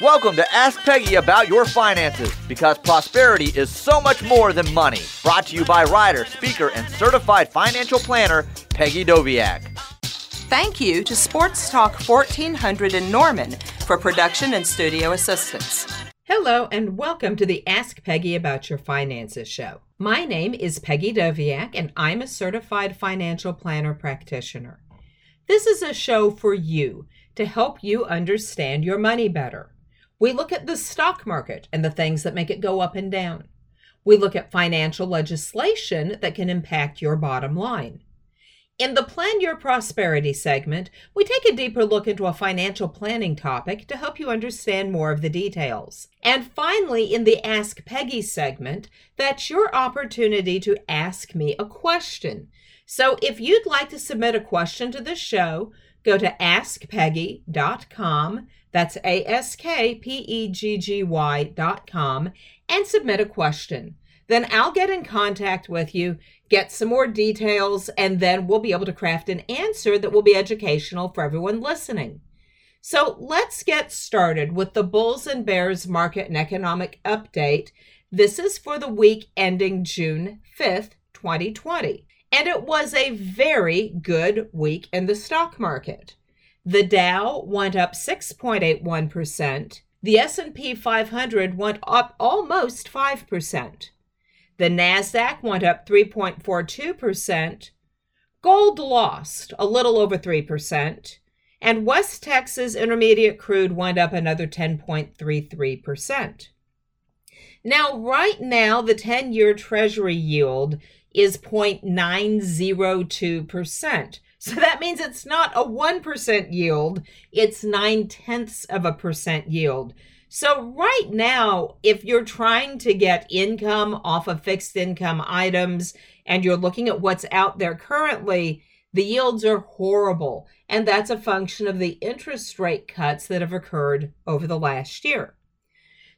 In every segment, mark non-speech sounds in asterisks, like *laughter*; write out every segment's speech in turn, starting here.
Welcome to Ask Peggy About Your Finances because prosperity is so much more than money. Brought to you by writer, speaker, and certified financial planner Peggy Doviak. Thank you to Sports Talk 1400 in Norman for production and studio assistance. Hello, and welcome to the Ask Peggy About Your Finances show. My name is Peggy Doviak, and I'm a certified financial planner practitioner. This is a show for you to help you understand your money better. We look at the stock market and the things that make it go up and down. We look at financial legislation that can impact your bottom line. In the Plan Your Prosperity segment, we take a deeper look into a financial planning topic to help you understand more of the details. And finally, in the Ask Peggy segment, that's your opportunity to ask me a question. So if you'd like to submit a question to the show, go to askpeggy.com that's A S K P E G G Y dot com and submit a question. Then I'll get in contact with you, get some more details, and then we'll be able to craft an answer that will be educational for everyone listening. So let's get started with the Bulls and Bears market and economic update. This is for the week ending June 5th, 2020. And it was a very good week in the stock market. The Dow went up 6.81%. The S&P 500 went up almost 5%. The Nasdaq went up 3.42%. Gold lost a little over 3%, and West Texas Intermediate crude went up another 10.33%. Now, right now, the 10 year Treasury yield is 0.902%. So that means it's not a 1% yield, it's nine tenths of a percent yield. So, right now, if you're trying to get income off of fixed income items and you're looking at what's out there currently, the yields are horrible. And that's a function of the interest rate cuts that have occurred over the last year.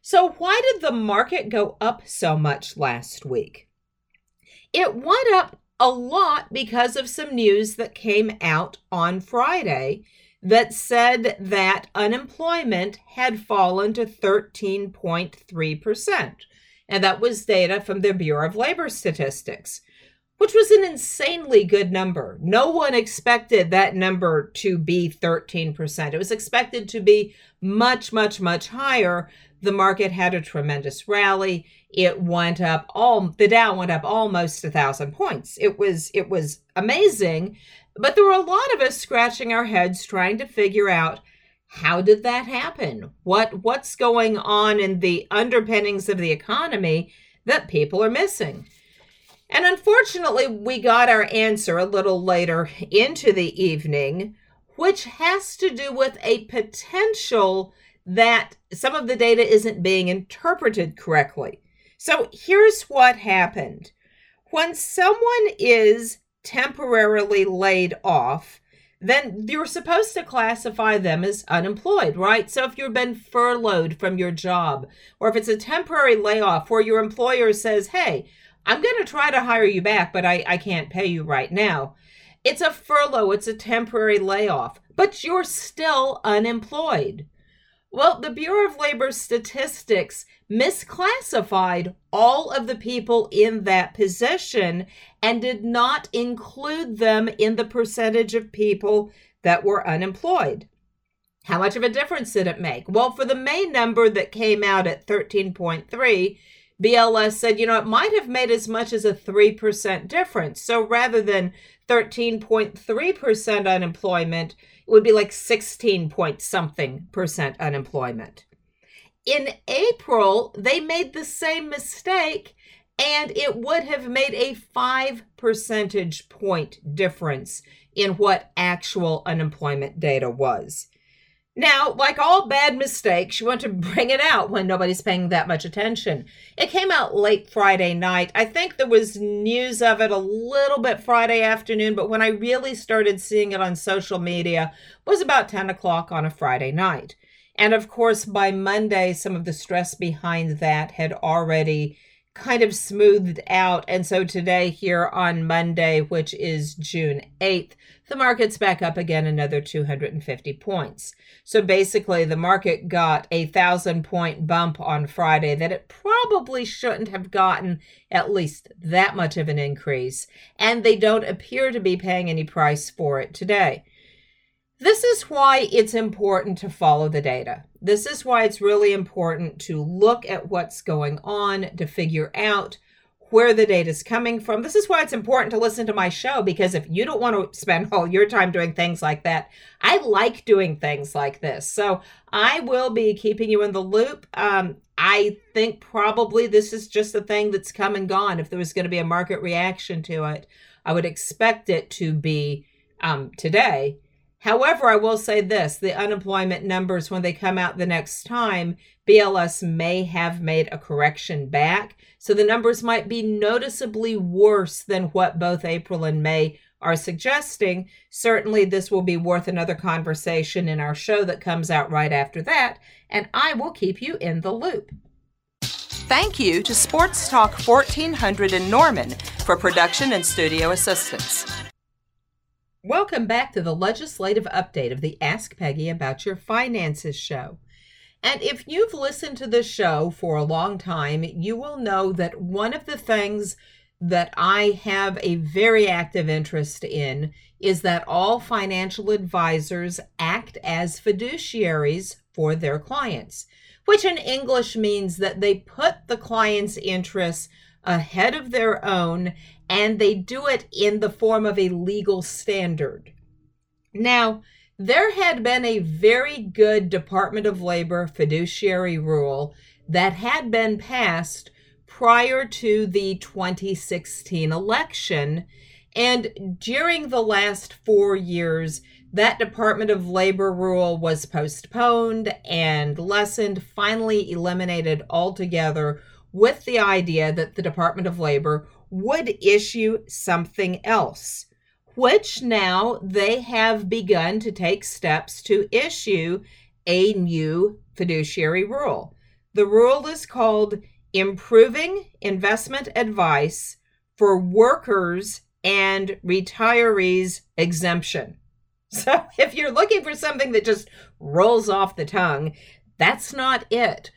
So, why did the market go up so much last week? It went up a lot because of some news that came out on Friday that said that unemployment had fallen to 13.3%. And that was data from the Bureau of Labor Statistics, which was an insanely good number. No one expected that number to be 13%. It was expected to be much, much, much higher. The market had a tremendous rally it went up all the Dow went up almost a thousand points. It was it was amazing, but there were a lot of us scratching our heads trying to figure out how did that happen? What what's going on in the underpinnings of the economy that people are missing? And unfortunately, we got our answer a little later into the evening, which has to do with a potential that some of the data isn't being interpreted correctly. So here's what happened when someone is temporarily laid off, then you're supposed to classify them as unemployed, right? So if you've been furloughed from your job, or if it's a temporary layoff where your employer says, hey, I'm going to try to hire you back, but I, I can't pay you right now. It's a furlough, it's a temporary layoff, but you're still unemployed. Well, the Bureau of Labor Statistics misclassified all of the people in that position and did not include them in the percentage of people that were unemployed. How much of a difference did it make? Well, for the May number that came out at 13.3, BLS said, you know, it might have made as much as a 3% difference. So rather than 13.3% unemployment, it would be like 16 point something percent unemployment. In April, they made the same mistake and it would have made a 5 percentage point difference in what actual unemployment data was. Now, like all bad mistakes, you want to bring it out when nobody's paying that much attention. It came out late Friday night. I think there was news of it a little bit Friday afternoon, but when I really started seeing it on social media was about 10 o'clock on a Friday night. And of course, by Monday, some of the stress behind that had already kind of smoothed out. And so today, here on Monday, which is June 8th, the market's back up again another 250 points. So basically, the market got a thousand point bump on Friday that it probably shouldn't have gotten at least that much of an increase. And they don't appear to be paying any price for it today. This is why it's important to follow the data. This is why it's really important to look at what's going on to figure out where the data is coming from. This is why it's important to listen to my show because if you don't want to spend *laughs* all your time doing things like that, I like doing things like this. So I will be keeping you in the loop. Um, I think probably this is just a thing that's come and gone. If there was going to be a market reaction to it, I would expect it to be um, today. However, I will say this the unemployment numbers, when they come out the next time, BLS may have made a correction back. So the numbers might be noticeably worse than what both April and May are suggesting. Certainly, this will be worth another conversation in our show that comes out right after that, and I will keep you in the loop. Thank you to Sports Talk 1400 in Norman for production and studio assistance. Welcome back to the legislative update of the Ask Peggy About Your Finances show. And if you've listened to this show for a long time, you will know that one of the things that I have a very active interest in is that all financial advisors act as fiduciaries for their clients, which in English means that they put the client's interests ahead of their own and they do it in the form of a legal standard. Now, there had been a very good Department of Labor fiduciary rule that had been passed prior to the 2016 election. And during the last four years, that Department of Labor rule was postponed and lessened, finally eliminated altogether, with the idea that the Department of Labor would issue something else, which now they have begun to take steps to issue a new fiduciary rule. The rule is called Improving Investment Advice for Workers and Retirees Exemption. *laughs* So, if you're looking for something that just rolls off the tongue, that's not it.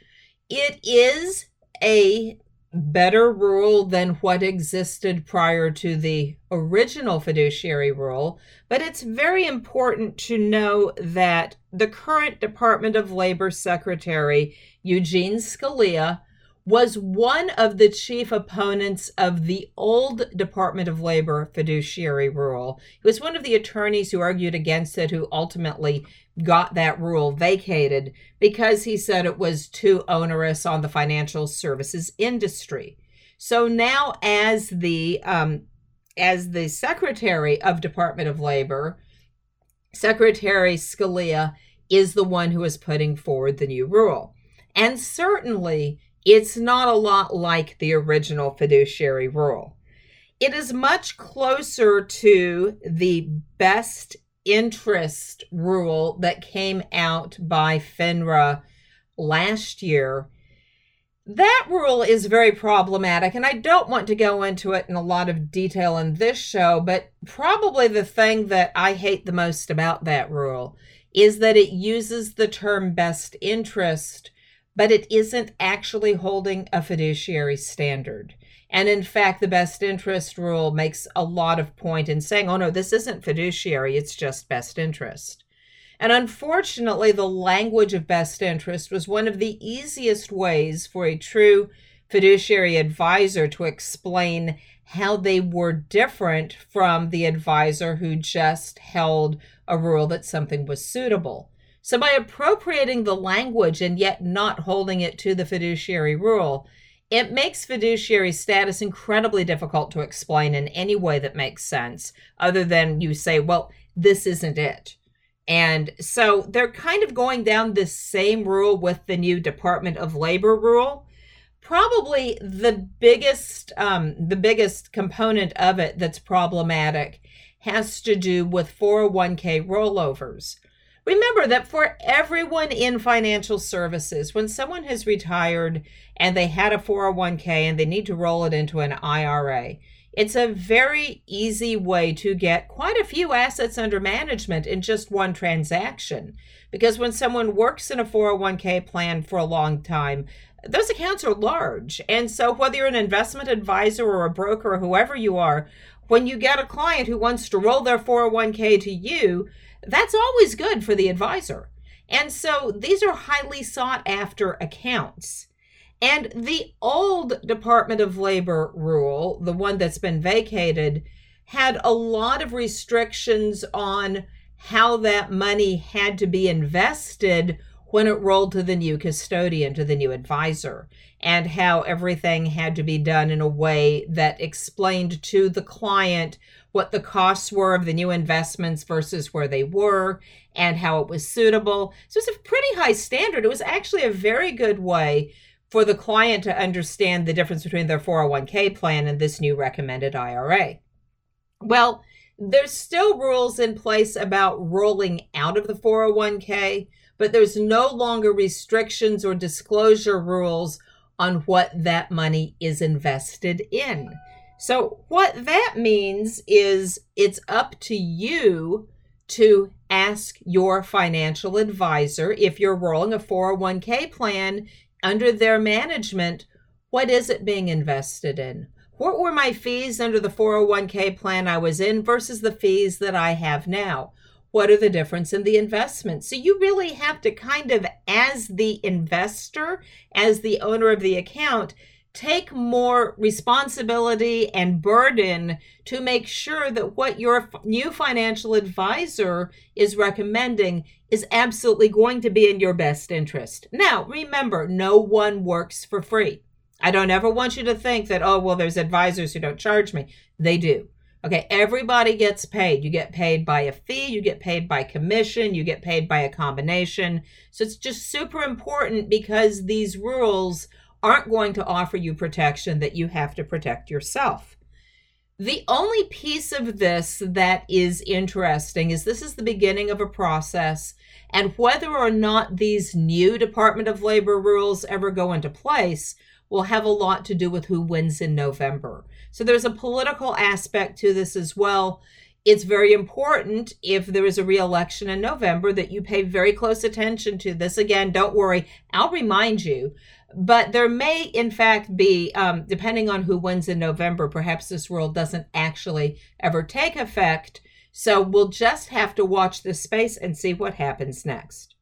It is a better rule than what existed prior to the original fiduciary rule, but it's very important to know that the current Department of Labor Secretary, Eugene Scalia, was one of the chief opponents of the old Department of Labor fiduciary rule. He was one of the attorneys who argued against it, who ultimately got that rule vacated because he said it was too onerous on the financial services industry. So now, as the um, as the Secretary of Department of Labor, Secretary Scalia is the one who is putting forward the new rule. And certainly it's not a lot like the original fiduciary rule. It is much closer to the best interest rule that came out by FINRA last year. That rule is very problematic, and I don't want to go into it in a lot of detail in this show, but probably the thing that I hate the most about that rule is that it uses the term best interest but it isn't actually holding a fiduciary standard. And in fact, the best interest rule makes a lot of point in saying, oh no, this isn't fiduciary, it's just best interest. And unfortunately, the language of best interest was one of the easiest ways for a true fiduciary advisor to explain how they were different from the advisor who just held a rule that something was suitable. So, by appropriating the language and yet not holding it to the fiduciary rule, it makes fiduciary status incredibly difficult to explain in any way that makes sense, other than you say, well, this isn't it. And so they're kind of going down this same rule with the new Department of Labor rule. Probably the biggest, um, the biggest component of it that's problematic has to do with 401k rollovers. Remember that for everyone in financial services, when someone has retired and they had a 401k and they need to roll it into an IRA, it's a very easy way to get quite a few assets under management in just one transaction. Because when someone works in a 401k plan for a long time, those accounts are large. And so, whether you're an investment advisor or a broker or whoever you are, when you get a client who wants to roll their 401k to you, that's always good for the advisor. And so these are highly sought after accounts. And the old Department of Labor rule, the one that's been vacated, had a lot of restrictions on how that money had to be invested when it rolled to the new custodian, to the new advisor, and how everything had to be done in a way that explained to the client what the costs were of the new investments versus where they were and how it was suitable. So it's a pretty high standard. It was actually a very good way for the client to understand the difference between their 401k plan and this new recommended IRA. Well, there's still rules in place about rolling out of the 401k, but there's no longer restrictions or disclosure rules on what that money is invested in. So, what that means is it's up to you to ask your financial advisor if you're rolling a 401k plan under their management, what is it being invested in? What were my fees under the 401k plan I was in versus the fees that I have now? What are the difference in the investment? So you really have to kind of, as the investor, as the owner of the account, take more responsibility and burden to make sure that what your new financial advisor is recommending is absolutely going to be in your best interest. Now, remember, no one works for free. I don't ever want you to think that, oh, well, there's advisors who don't charge me. They do. Okay, everybody gets paid. You get paid by a fee, you get paid by commission, you get paid by a combination. So it's just super important because these rules aren't going to offer you protection that you have to protect yourself. The only piece of this that is interesting is this is the beginning of a process, and whether or not these new Department of Labor rules ever go into place will have a lot to do with who wins in November. So there's a political aspect to this as well. It's very important if there is a reelection in November that you pay very close attention to this. Again, don't worry, I'll remind you but there may, in fact, be, um, depending on who wins in November, perhaps this rule doesn't actually ever take effect. So we'll just have to watch this space and see what happens next.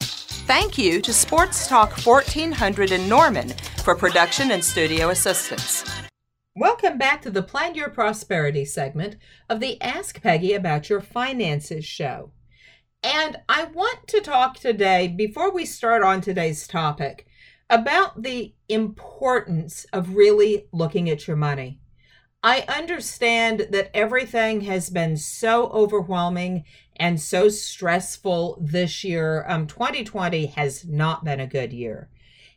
Thank you to Sports Talk 1400 in Norman for production and studio assistance. Welcome back to the Plan Your Prosperity segment of the Ask Peggy About Your Finances show. And I want to talk today, before we start on today's topic, about the importance of really looking at your money. I understand that everything has been so overwhelming and so stressful this year. Um, 2020 has not been a good year.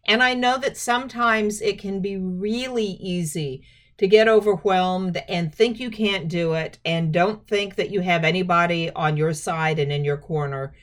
And I know that sometimes it can be really easy to get overwhelmed and think you can't do it and don't think that you have anybody on your side and in your corner.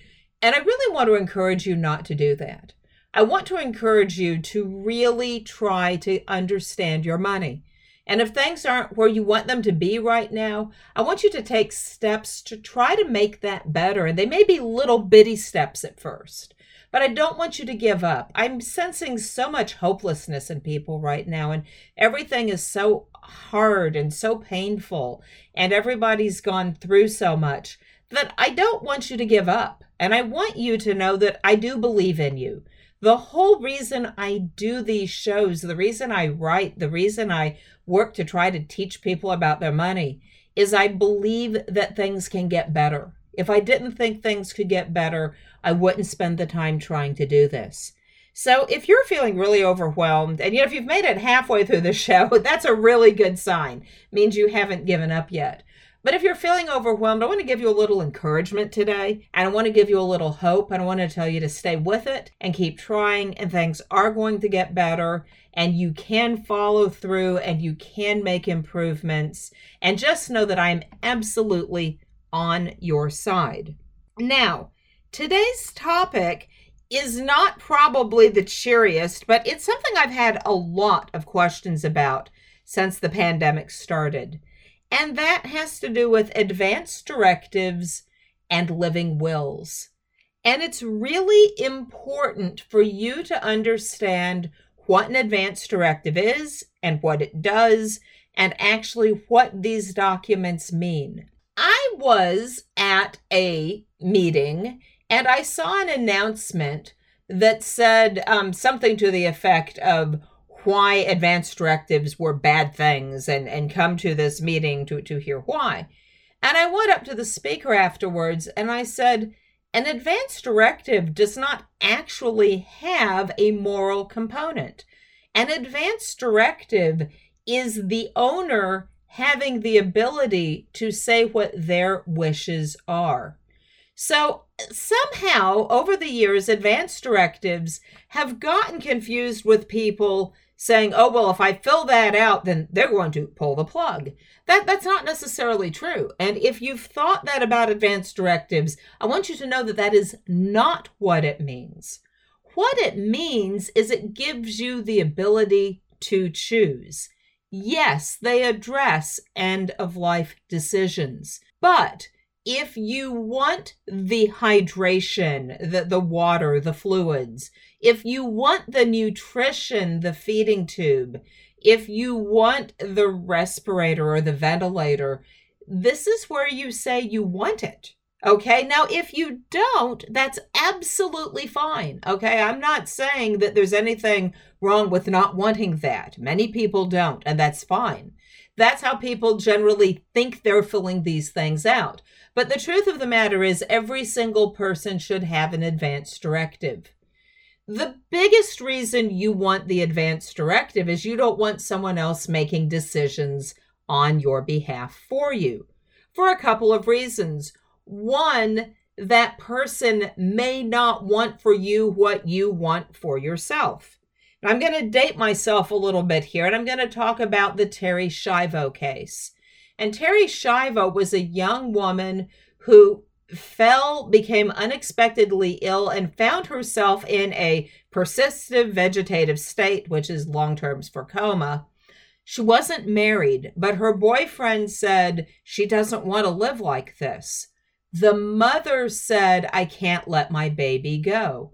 And I really want to encourage you not to do that. I want to encourage you to really try to understand your money. And if things aren't where you want them to be right now, I want you to take steps to try to make that better. And they may be little bitty steps at first, but I don't want you to give up. I'm sensing so much hopelessness in people right now, and everything is so hard and so painful, and everybody's gone through so much that I don't want you to give up. And I want you to know that I do believe in you the whole reason I do these shows, the reason I write, the reason I work to try to teach people about their money is I believe that things can get better. If I didn't think things could get better, I wouldn't spend the time trying to do this. So if you're feeling really overwhelmed, and know, if you've made it halfway through the *laughs* show, that's a really good sign. It means you haven't given up yet. But if you're feeling overwhelmed, I want to give you a little encouragement today. And I want to give you a little hope. And I want to tell you to stay with it and keep trying. And things are going to get better. And you can follow through and you can make improvements. And just know that I am absolutely on your side. Now, Today's topic is not probably the cheeriest, but it's something I've had a lot of questions about since the pandemic started. And that has to do with advanced directives and living wills. And it's really important for you to understand what an advance directive is and what it does, and actually what these documents mean. I was at a meeting and I saw an announcement that said um, something to the effect of why advance directives were bad things and, and come to this meeting to, to hear why. And I went up to the speaker afterwards and I said, an advance directive does not actually have a moral component. An advance directive is the owner having the ability to say what their wishes are. So somehow, over the years, advance directives have gotten confused with people saying, oh, well, if I fill that out, then they're going to pull the plug. That, that's not necessarily true. And if you've thought that about advance directives, I want you to know that that is not what it means. What it means is it gives you the ability to choose. Yes, they address end of life decisions, but if you want the hydration, the, the water, the fluids, if you want the nutrition, the feeding tube, if you want the respirator or the ventilator, this is where you say you want it. Okay. Now, if you don't, that's absolutely fine. Okay. I'm not saying that there's anything wrong with not wanting that. Many people don't, and that's fine. That's how people generally think they're filling these things out. But the truth of the matter is, every single person should have an advance directive. The biggest reason you want the advance directive is you don't want someone else making decisions on your behalf for you for a couple of reasons. One, that person may not want for you what you want for yourself. I'm going to date myself a little bit here, and I'm going to talk about the Terri Schiavo case. And Terri Schiavo was a young woman who fell, became unexpectedly ill, and found herself in a persistent vegetative state, which is long terms for coma. She wasn't married, but her boyfriend said she doesn't want to live like this. The mother said, I can't let my baby go.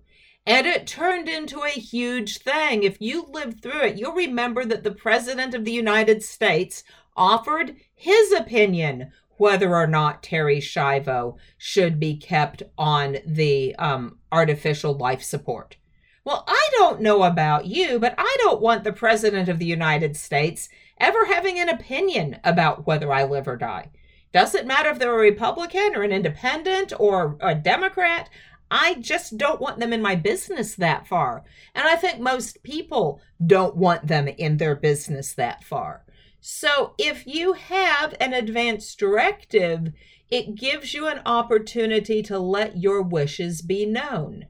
And it turned into a huge thing. If you lived through it, you'll remember that the President of the United States offered his opinion whether or not Terri Schiavo should be kept on the um, artificial life support. Well, I don't know about you, but I don't want the President of the United States ever having an opinion about whether I live or die. Doesn't matter if they're a Republican or an independent or a Democrat. I just don't want them in my business that far. And I think most people don't want them in their business that far. So if you have an advance directive, it gives you an opportunity to let your wishes be known.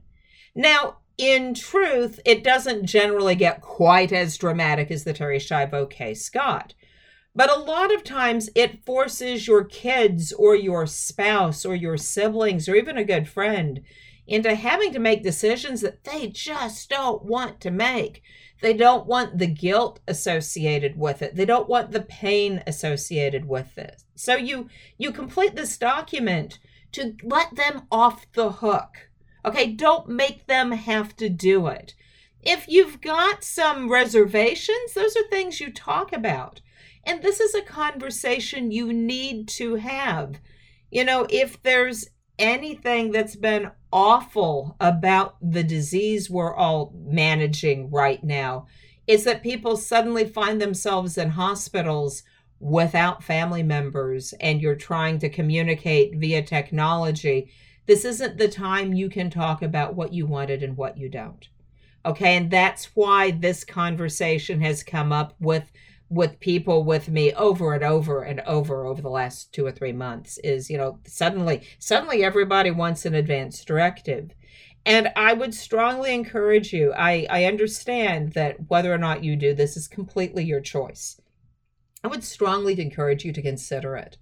Now, in truth, it doesn't generally get quite as dramatic as the Terri Schiavo case got. But a lot of times it forces your kids or your spouse or your siblings or even a good friend into having to make decisions that they just don't want to make. They don't want the guilt associated with it. They don't want the pain associated with it. So you you complete this document to let them off the hook. Okay, don't make them have to do it. If you've got some reservations, those are things you talk about. And this is a conversation you need to have. You know, if there's anything that's been awful about the disease we're all managing right now, is that people suddenly find themselves in hospitals without family members and you're trying to communicate via technology. This isn't the time you can talk about what you wanted and what you don't. Okay, and that's why this conversation has come up with with people with me over and over and over over the last two or three months is you know suddenly suddenly everybody wants an advance directive and i would strongly encourage you i i understand that whether or not you do this is completely your choice i would strongly encourage you to consider it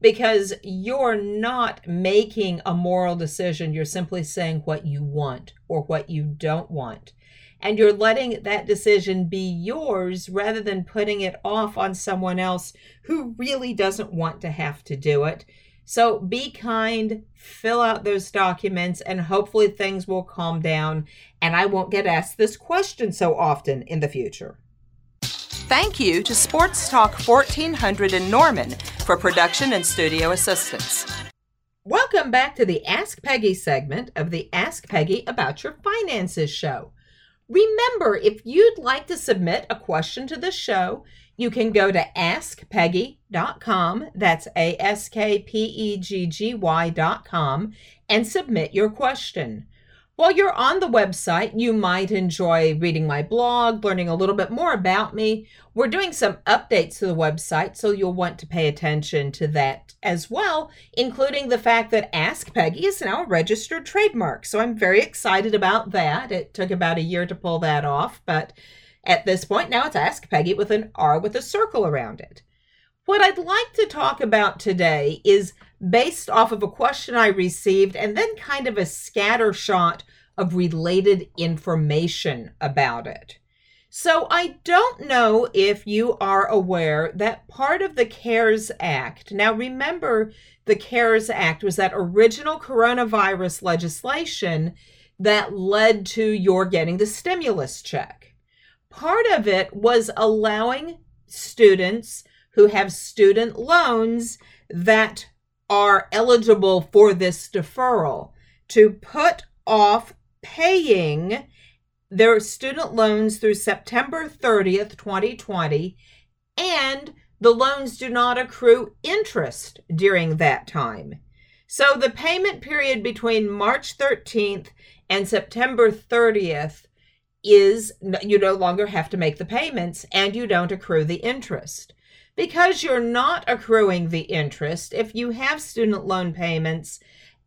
because you're not making a moral decision. You're simply saying what you want or what you don't want. And you're letting that decision be yours rather than putting it off on someone else who really doesn't want to have to do it. So be kind, fill out those documents, and hopefully things will calm down. And I won't get asked this question so often in the future. Thank you to Sports Talk 1400 in Norman for production and studio assistance. Welcome back to the Ask Peggy segment of the Ask Peggy About Your Finances show. Remember, if you'd like to submit a question to the show, you can go to askpeggy.com. That's A S K P E G G Y.com and submit your question. While you're on the website, you might enjoy reading my blog, learning a little bit more about me. We're doing some updates to the website, so you'll want to pay attention to that as well, including the fact that Ask Peggy is now a registered trademark. So I'm very excited about that. It took about a year to pull that off, but at this point now it's Ask Peggy with an R with a circle around it. What I'd like to talk about today is based off of a question I received and then kind of a scatter shot of related information about it. So, I don't know if you are aware that part of the CARES Act, now remember, the CARES Act was that original coronavirus legislation that led to your getting the stimulus check. Part of it was allowing students who have student loans that are eligible for this deferral to put off paying their student loans through September 30th, 2020, and the loans do not accrue interest during that time. So the payment period between March 13th and September 30th is you no longer have to make the payments and you don't accrue the interest because you're not accruing the interest, if you have student loan payments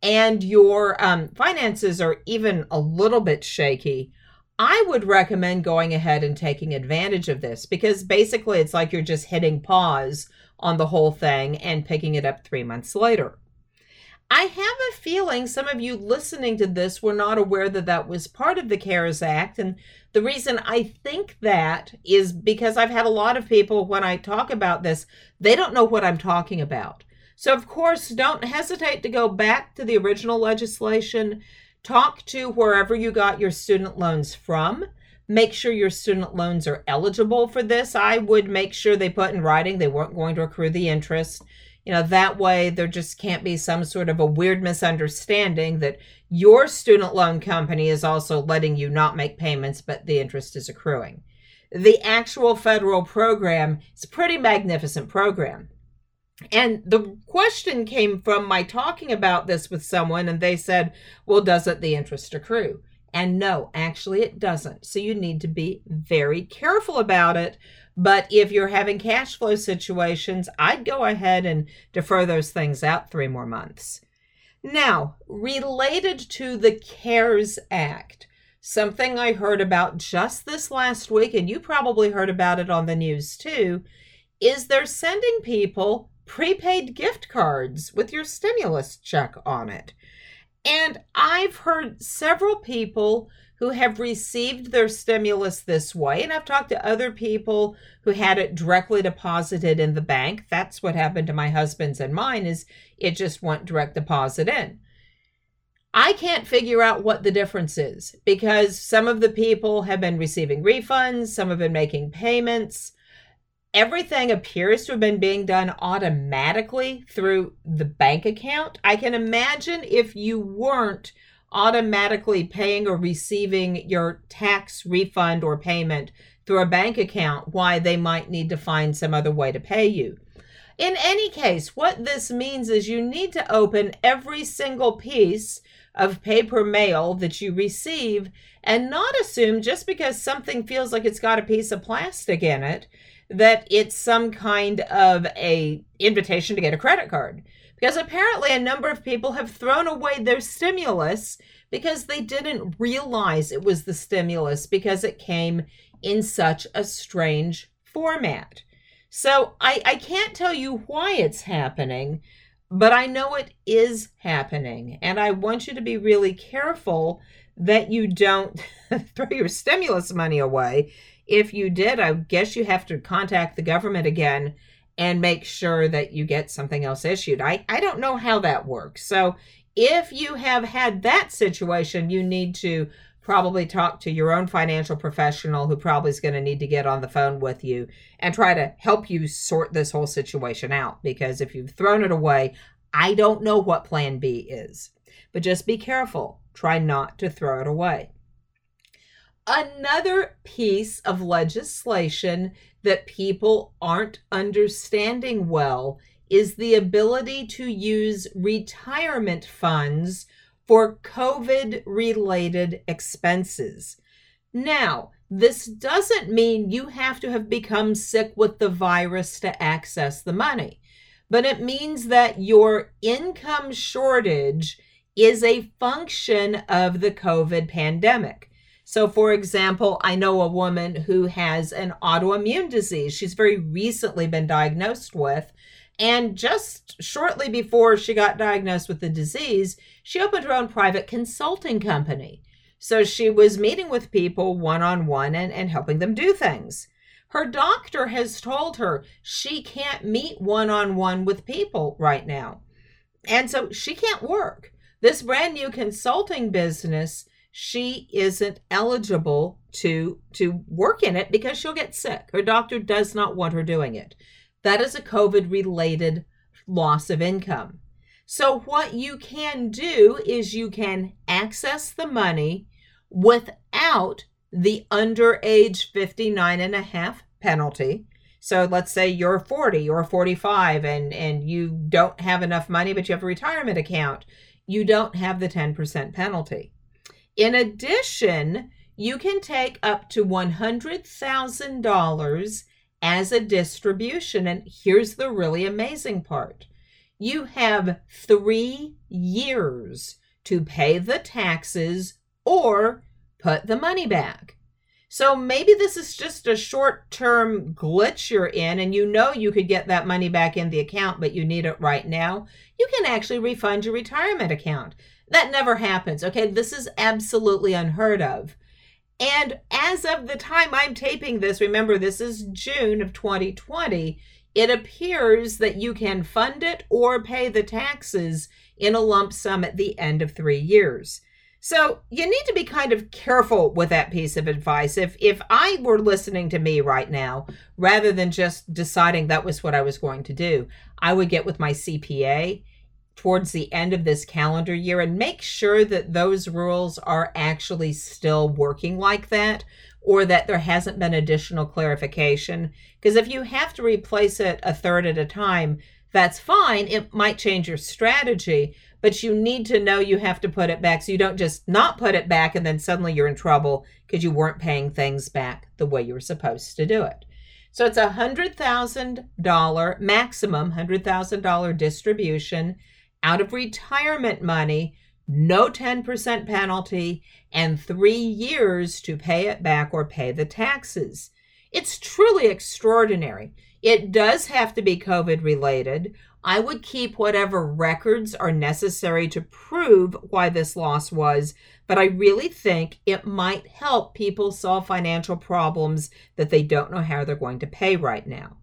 and your um, finances are even a little bit shaky, I would recommend going ahead and taking advantage of this because basically it's like you're just hitting pause on the whole thing and picking it up three months later. I have a feeling some of you listening to this were not aware that that was part of the CARES Act. And the reason I think that is because I've had a lot of people, when I talk about this, they don't know what I'm talking about. So, of course, don't hesitate to go back to the original legislation, talk to wherever you got your student loans from. Make sure your student loans are eligible for this. I would make sure they put in writing they weren't going to accrue the interest you know that way there just can't be some sort of a weird misunderstanding that your student loan company is also letting you not make payments but the interest is accruing. The actual federal program is a pretty magnificent program. And the question came from my talking about this with someone and they said well doesn't the interest accrue? And no actually it doesn't. So you need to be very careful about it but if you're having cash flow situations, I'd go ahead and defer those things out three more months. Now, related to the CARES Act, something I heard about just this last week, and you probably heard about it on the news too, is they're sending people prepaid gift cards with your stimulus check on it. And I've heard several people who have received their stimulus this way. And I've talked to other people who had it directly deposited in the bank. That's what happened to my husband's and mine is it just went direct deposit in. I can't figure out what the difference is because some of the people have been receiving refunds, some have been making payments. Everything appears to have been being done automatically through the bank account. I can imagine if you weren't automatically paying or receiving your tax refund or payment through a bank account, why they might need to find some other way to pay you. In any case, what this means is you need to open every single piece of paper mail that you receive and not assume just because something feels like it's got a piece of plastic in it that it's some kind of a invitation to get a credit card because apparently a number of people have thrown away their stimulus because they didn't realize it was the stimulus because it came in such a strange format. So I, I can't tell you why it's happening, but I know it is happening. And I want you to be really careful that you don't *laughs* throw your stimulus money away. If you did, I guess you have to contact the government again and make sure that you get something else issued. I, I don't know how that works. So if you have had that situation, you need to probably talk to your own financial professional who probably is going to need to get on the phone with you and try to help you sort this whole situation out. Because if you've thrown it away, I don't know what plan B is. But just be careful. Try not to throw it away. Another piece of legislation that people aren't understanding well is the ability to use retirement funds for COVID related expenses. Now, this doesn't mean you have to have become sick with the virus to access the money, but it means that your income shortage is a function of the COVID pandemic. So, for example, I know a woman who has an autoimmune disease she's very recently been diagnosed with. And just shortly before she got diagnosed with the disease, she opened her own private consulting company. So she was meeting with people one on one and helping them do things. Her doctor has told her she can't meet one on one with people right now. And so she can't work. This brand new consulting business, she isn't eligible to to work in it because she'll get sick. Her doctor does not want her doing it. That is a COVID related loss of income. So, what you can do is you can access the money without the underage 59 and a half penalty. So let's say you're 40 or 45 and, and you don't have enough money, but you have a retirement account. You don't have the 10% penalty. In addition, you can take up to $100,000 as a distribution. And here's the really amazing part you have three years to pay the taxes or put the money back. So maybe this is just a short term glitch you're in, and you know you could get that money back in the account, but you need it right now. You can actually refund your retirement account. That never happens. Okay, this is absolutely unheard of. And as of the time I'm taping this, remember this is June of 2020, it appears that you can fund it or pay the taxes in a lump sum at the end of three years. So you need to be kind of careful with that piece of advice. If if I were listening to me right now, rather than just deciding that was what I was going to do, I would get with my CPA towards the end of this calendar year and make sure that those rules are actually still working like that or that there hasn't been additional clarification. Because if you have to replace it a third at a time, that's fine. It might change your strategy, but you need to know you have to put it back so you don't just not put it back and then suddenly you're in trouble because you weren't paying things back the way you were supposed to do it. So it's a $100,000 maximum, $100,000 distribution out of retirement money, no 10% penalty, and three years to pay it back or pay the taxes. It's truly extraordinary. It does have to be COVID related. I would keep whatever records are necessary to prove why this loss was, but I really think it might help people solve financial problems that they don't know how they're going to pay right now.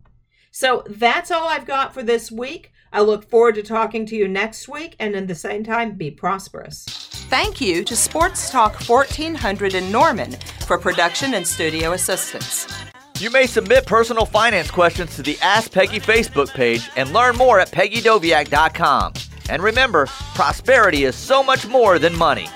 So that's all I've got for this week. I look forward to talking to you next week, and in the same time, be prosperous. Thank you to Sports Talk 1400 in Norman for production and studio assistance. You may submit personal finance questions to the Ask Peggy Facebook page and learn more at peggydoviak.com. And remember, prosperity is so much more than money.